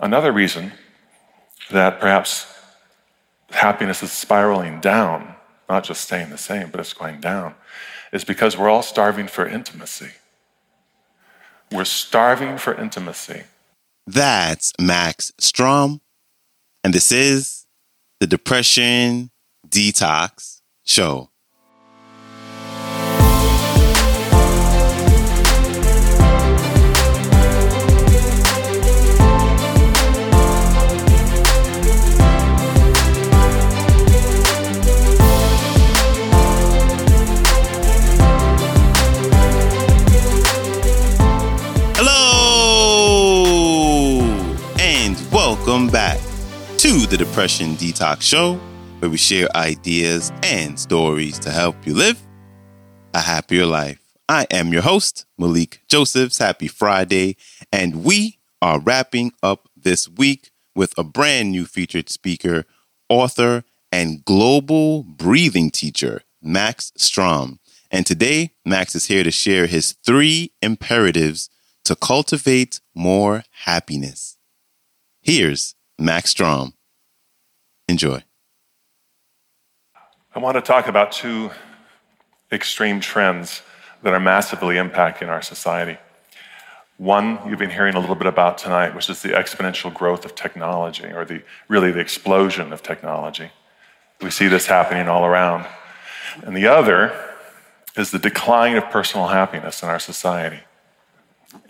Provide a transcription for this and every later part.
another reason that perhaps happiness is spiraling down, not just staying the same, but it's going down, is because we're all starving for intimacy. We're starving for intimacy. That's Max Strom, and this is the Depression Detox Show. To the Depression Detox Show, where we share ideas and stories to help you live a happier life. I am your host, Malikee Josephs. Happy Friday. And we are wrapping up this week with a brand new featured speaker, author, and global breathing teacher, Max Strom. And today, Max is here to share his three imperatives to cultivate more happiness. Here's Max Strom. Enjoy. I want to talk about two extreme trends that are massively impacting our society. One you've been hearing a little bit about tonight, which is the exponential growth of technology, or the really the explosion of technology. We see this happening all around. And the other is the decline of personal happiness in our society.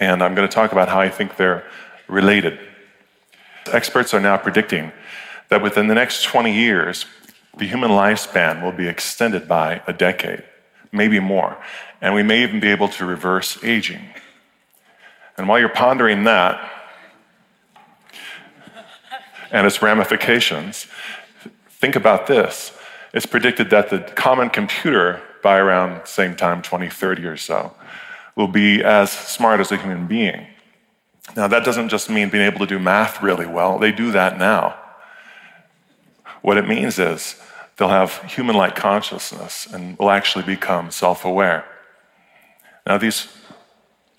And I'm going to talk about how I think they're related. Experts are now predicting that within the next 20 years, the human lifespan will be extended by a decade, maybe more. And we may even be able to reverse aging. And while you're pondering that and its ramifications, think about this. It's predicted that the common computer, by around the same time, 2030 or so, will be as smart as a human being. Now, that doesn't just mean being able to do math really well, they do that now. What it means is they'll have human like consciousness and will actually become self aware. Now, these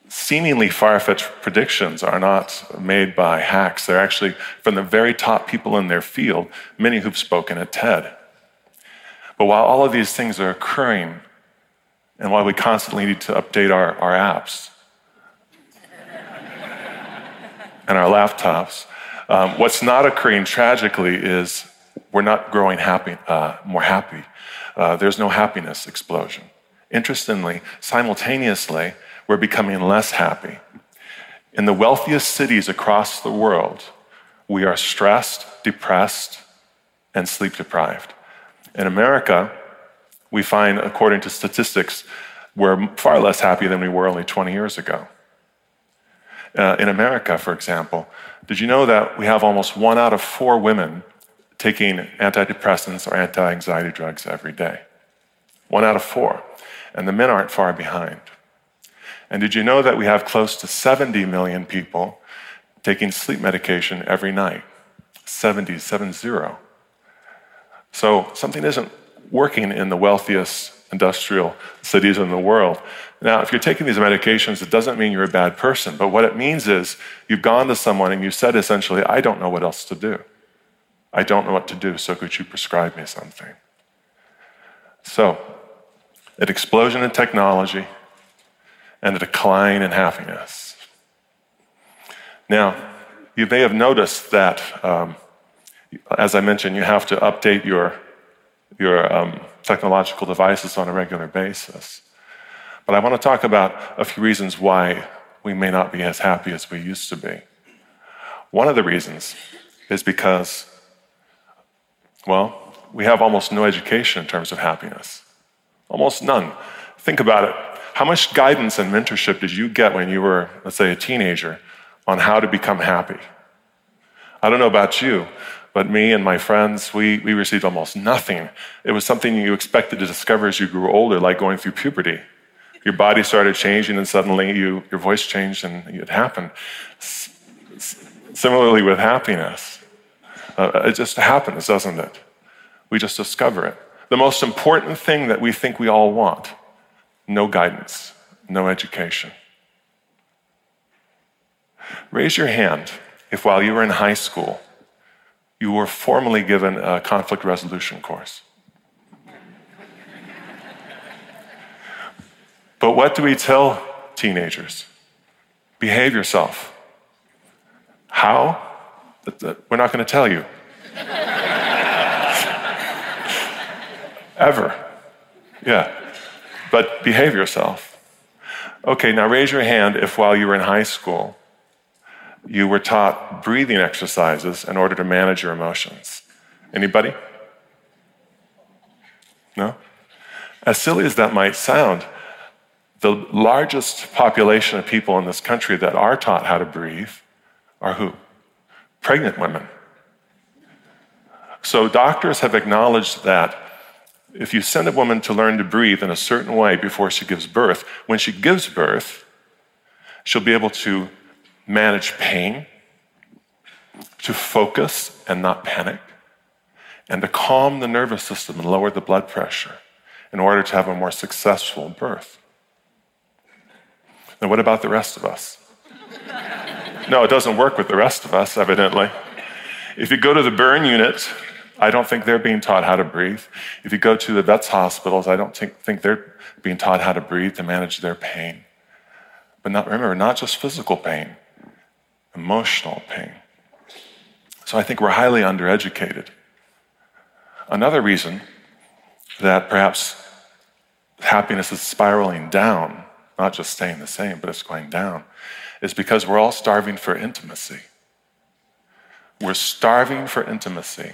seemingly far fetched predictions are not made by hacks. They're actually from the very top people in their field, many who've spoken at TED. But while all of these things are occurring, and while we constantly need to update our, our apps, and our laptops. Um, what's not occurring tragically is we're not growing happy, uh, more happy. Uh, there's no happiness explosion. Interestingly, simultaneously, we're becoming less happy. In the wealthiest cities across the world, we are stressed, depressed, and sleep deprived. In America, we find, according to statistics, we're far less happy than we were only 20 years ago. Uh, in America, for example, did you know that we have almost one out of four women taking antidepressants or anti anxiety drugs every day? One out of four. And the men aren't far behind. And did you know that we have close to 70 million people taking sleep medication every night? 70, 70. So something isn't working in the wealthiest industrial cities in the world. Now, if you're taking these medications, it doesn't mean you're a bad person, but what it means is you've gone to someone and you said essentially, I don't know what else to do. I don't know what to do, so could you prescribe me something? So, an explosion in technology and a decline in happiness. Now, you may have noticed that, um, as I mentioned, you have to update your, your um, technological devices on a regular basis. But I want to talk about a few reasons why we may not be as happy as we used to be. One of the reasons is because, well, we have almost no education in terms of happiness. Almost none. Think about it. How much guidance and mentorship did you get when you were, let's say, a teenager on how to become happy? I don't know about you, but me and my friends, we, we received almost nothing. It was something you expected to discover as you grew older, like going through puberty your body started changing and suddenly you, your voice changed and it happened. S- similarly with happiness, uh, it just happens, doesn't it? We just discover it. The most important thing that we think we all want no guidance, no education. Raise your hand if while you were in high school, you were formally given a conflict resolution course? but what do we tell teenagers? Behave yourself. How? We're not going to tell you. Ever. Yeah. But behave yourself. Okay, now raise your hand if while you were in high school, you were taught breathing exercises in order to manage your emotions. Anybody? No? As silly as that might sound, the largest population of people in this country that are taught how to breathe are who? Pregnant women. So doctors have acknowledged that if you send a woman to learn to breathe in a certain way before she gives birth, when she gives birth, she'll be able to manage pain, to focus and not panic, and to calm the nervous system and lower the blood pressure in order to have a more successful birth. Now, what about the rest of us? no, it doesn't work with the rest of us, evidently. If you go to the burn unit, I don't think they're being taught how to breathe. If you go to the vets' hospitals, I don't think, they're being taught how to breathe to manage their pain. But not, remember, not just physical pain, emotional pain. So I think we're highly undereducated. Another reason that perhaps happiness is spiraling down, not just staying the same, but it's going down, is because we're all starving for intimacy. We're starving for intimacy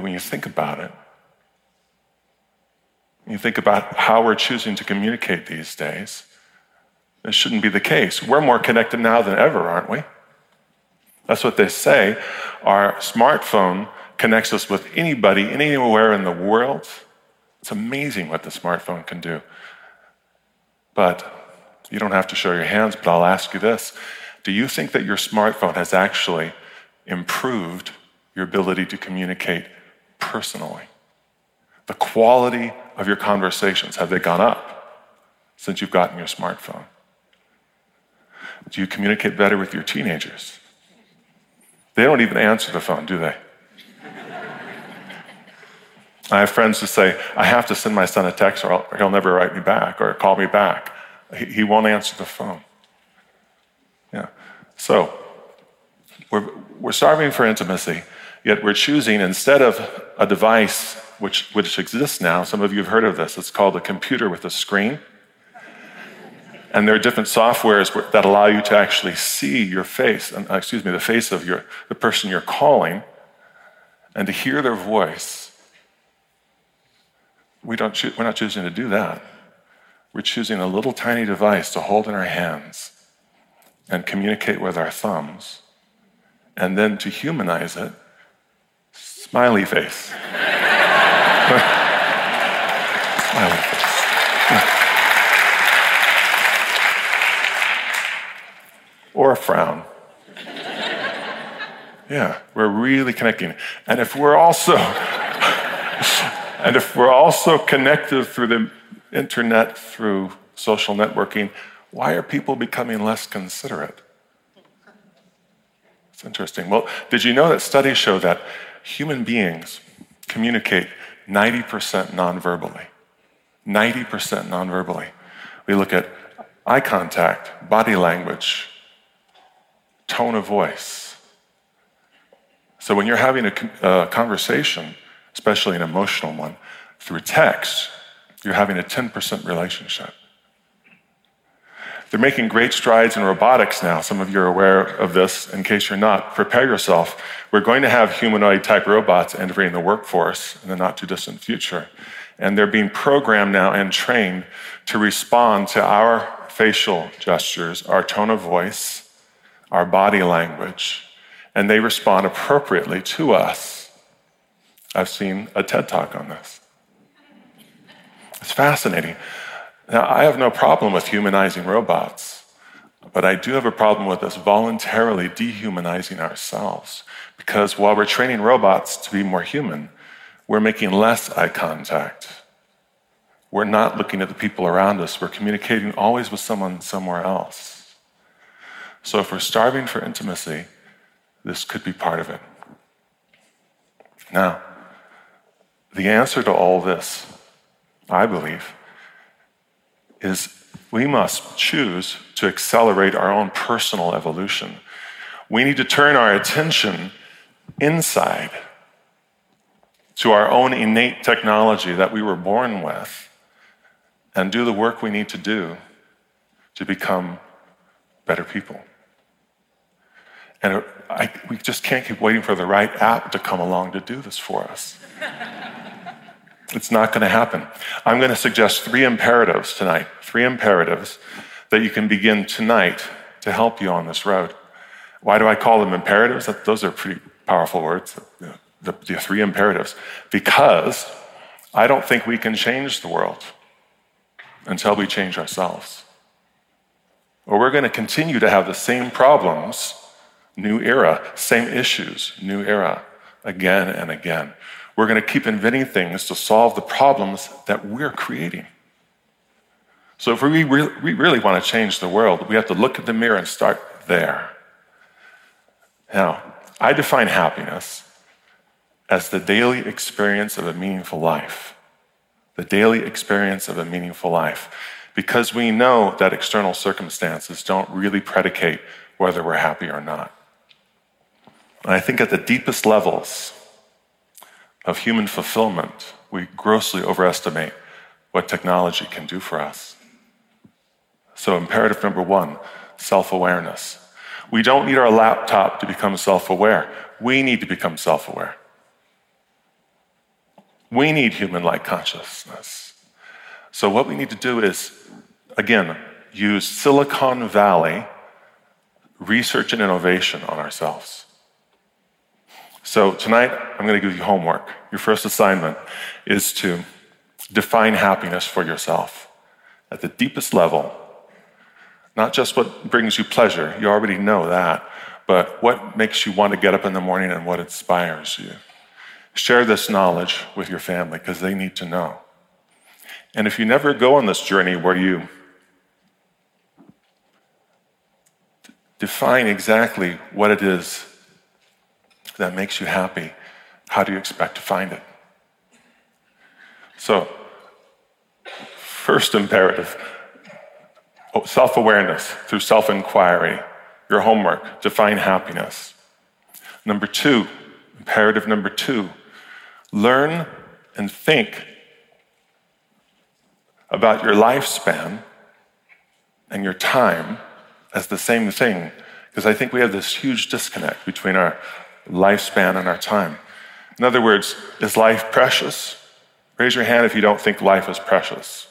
when you think about it, you think about how we're choosing to communicate these days, this shouldn't be the case. We're more connected now than ever, aren't we? That's what they say. Our smartphone connects us with anybody, anywhere in the world. It's amazing what the smartphone can do. But you don't have to show your hands, but I'll ask you this Do you think that your smartphone has actually improved your ability to communicate personally? The quality of your conversations, have they gone up since you've gotten your smartphone? Do you communicate better with your teenagers? They don't even answer the phone, do they? I have friends who say, I have to send my son a text or he'll never write me back or call me back. He won't answer the phone. Yeah. So, we're, we're starving for intimacy. Yet we're choosing, instead of a device which, which exists now, some of you have heard of this, it's called a computer with a screen. And there are different softwares that allow you to actually see your face, uh, excuse me, the face of your, the person you're calling, and to hear their voice. We don't choo- we're not choosing to do that. We're choosing a little tiny device to hold in our hands and communicate with our thumbs, and then to humanize it Smiley face. Smiley face. Or a frown. Yeah, we're really connecting. And if we're also and if we're also connected through the internet, through social networking, why are people becoming less considerate? It's interesting. Well, did you know that studies show that human beings communicate 90% nonverbally. 90% nonverbally. We look at eye contact, body language, tone of voice. So when you're having a, a conversation, especially an emotional one, through text, you're having a 10% relationship. They're making great strides in robotics now. Some of you are aware of this. In case you're not, prepare yourself. We're going to have humanoid type robots entering the workforce in the not too distant future. And they're being programmed now and trained to respond to our facial gestures, our tone of voice, our body language, and they respond appropriately to us. I've seen a TED talk on this. It's fascinating. Now, I have no problem with humanizing robots, but I do have a problem with us voluntarily dehumanizing ourselves. Because while we're training robots to be more human, we're making less eye contact. We're not looking at the people around us, we're communicating always with someone somewhere else. So if we're starving for intimacy, this could be part of it. Now, the answer to all this, I believe, is we must choose to accelerate our own personal evolution. We need to turn our attention inside to our own innate technology that we were born with and do the work we need to do to become better people. And I, we just can't keep waiting for the right app to come along to do this for us. it's not going to happen. I'm going to suggest three imperatives tonight, three imperatives that you can begin tonight to help you on this road. Why do I call them imperatives? Those are pretty powerful words, the, the three imperatives. Because I don't think we can change the world until we change ourselves. Or we're going to continue to have the same problems, new era, same issues, new era, again and again. We're going to keep inventing things to solve the problems that we're creating. So, if we, re- we really want to change the world, we have to look at the mirror and start there. Now, I define happiness as the daily experience of a meaningful life. The daily experience of a meaningful life because we know that external circumstances don't really predicate whether we're happy or not. And I think at the deepest levels of human fulfillment, we grossly overestimate what technology can do for us. So, imperative number one self awareness. We don't need our laptop to become self aware, we need to become self aware. We need human like consciousness. So, what we need to do is again, use Silicon Valley research and innovation on ourselves. So tonight, I'm going to give you homework. Your first assignment is to define happiness for yourself at the deepest level. Not just what brings you pleasure, you already know that, but what makes you want to get up in the morning and what inspires you. Share this knowledge with your family because they need to know. And if you never go on this journey where you define exactly what it is that makes you happy, how do you expect to find it? So, first imperative oh, self awareness through self inquiry, your homework, define happiness. Number two, imperative number two, learn and think about your lifespan and your time as the same thing, because I think we have this huge disconnect between our lifespan and our time. In other words, is life precious? Raise your hand if you don't think life is precious.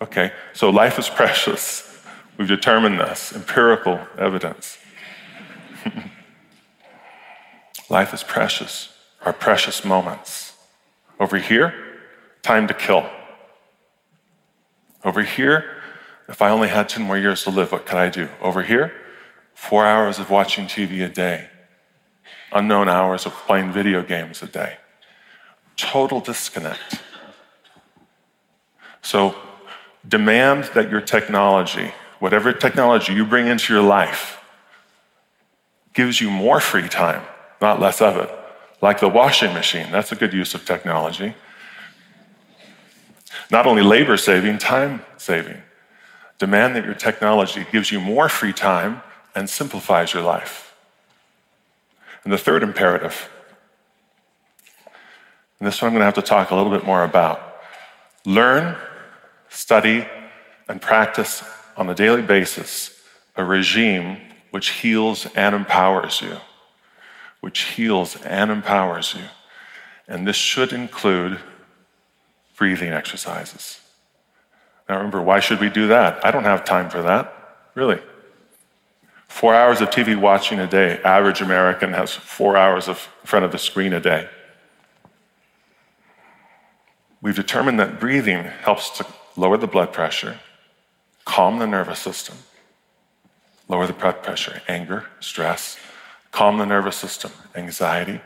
Okay, so life is precious. We've determined this, empirical evidence. life is precious, our precious moments. Over here, time to kill. Over here, if I only had 10 more years to live, what could I do? Over here, four hours of watching TV a day, unknown hours of playing video games a day. Total disconnect. So, demand that your technology, whatever technology you bring into your life, gives you more free time, not less of it. Like the washing machine, that's a good use of technology. Not only labor saving, time saving. Demand that your technology gives you more free time and simplifies your life. And the third imperative, and this one I'm going to have to talk a little bit more about learn, study, and practice on a daily basis a regime which heals and empowers you. Which heals and empowers you. And this should include breathing exercises. Now remember, why should we do that? I don't have time for that, really. Four hours of TV watching a day. Average American has four hours of, in front of the screen a day. We've determined that breathing helps to lower the blood pressure, calm the nervous system, lower the blood pressure, anger, stress, calm the nervous system, anxiety,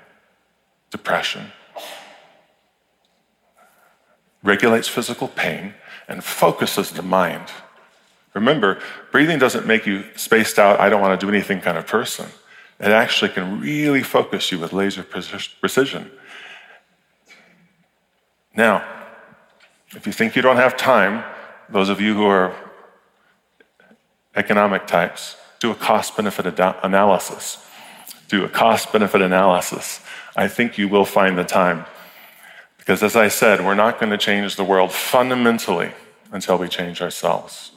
depression, regulates physical pain, and focuses the mind. Remember, breathing doesn't make you spaced out, I don't want to do anything kind of person. It actually can really focus you with laser precision. Now, if you think you don't have time, those of you who are economic types, do a cost benefit ad- analysis. Do a cost benefit analysis. I think you will find the time. Because as I said, we're not going to change the world fundamentally until we change ourselves.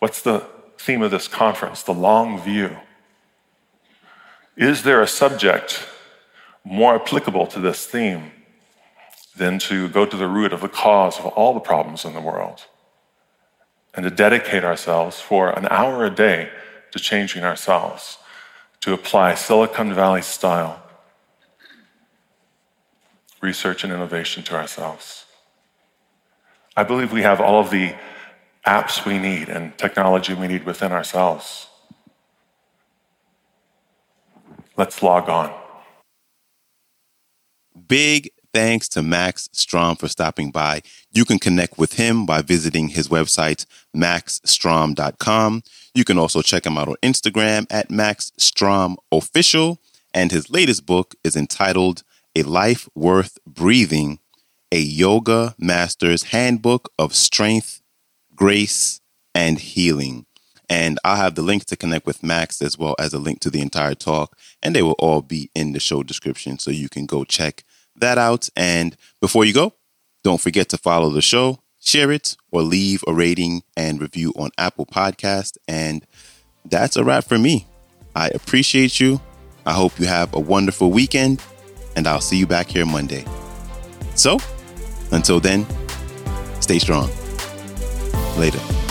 What's the theme of this conference? The long view. Is there a subject more applicable to this theme than to go to the root of the cause of all the problems in the world and to dedicate ourselves for an hour a day to changing ourselves, to apply Silicon Valley style research and innovation to ourselves? I believe we have all of the apps we need and technology we need within ourselves. Let's log on. Big thanks to Max Strom for stopping by. You can connect with him by visiting his website, maxstrom.com. You can also check him out on Instagram at maxstromofficial. And his latest book is entitled A Life Worth Breathing, a Yoga Master's Handbook of Strength, Grace, and Healing. And I'll have the link to connect with Max as well as a link to the entire talk. And they will all be in the show description. So you can go check that out. And before you go, don't forget to follow the show, share it, or leave a rating and review on Apple Podcast. And that's a wrap for me. I appreciate you. I hope you have a wonderful weekend, and I'll see you back here Monday. So, until then, stay strong. Later.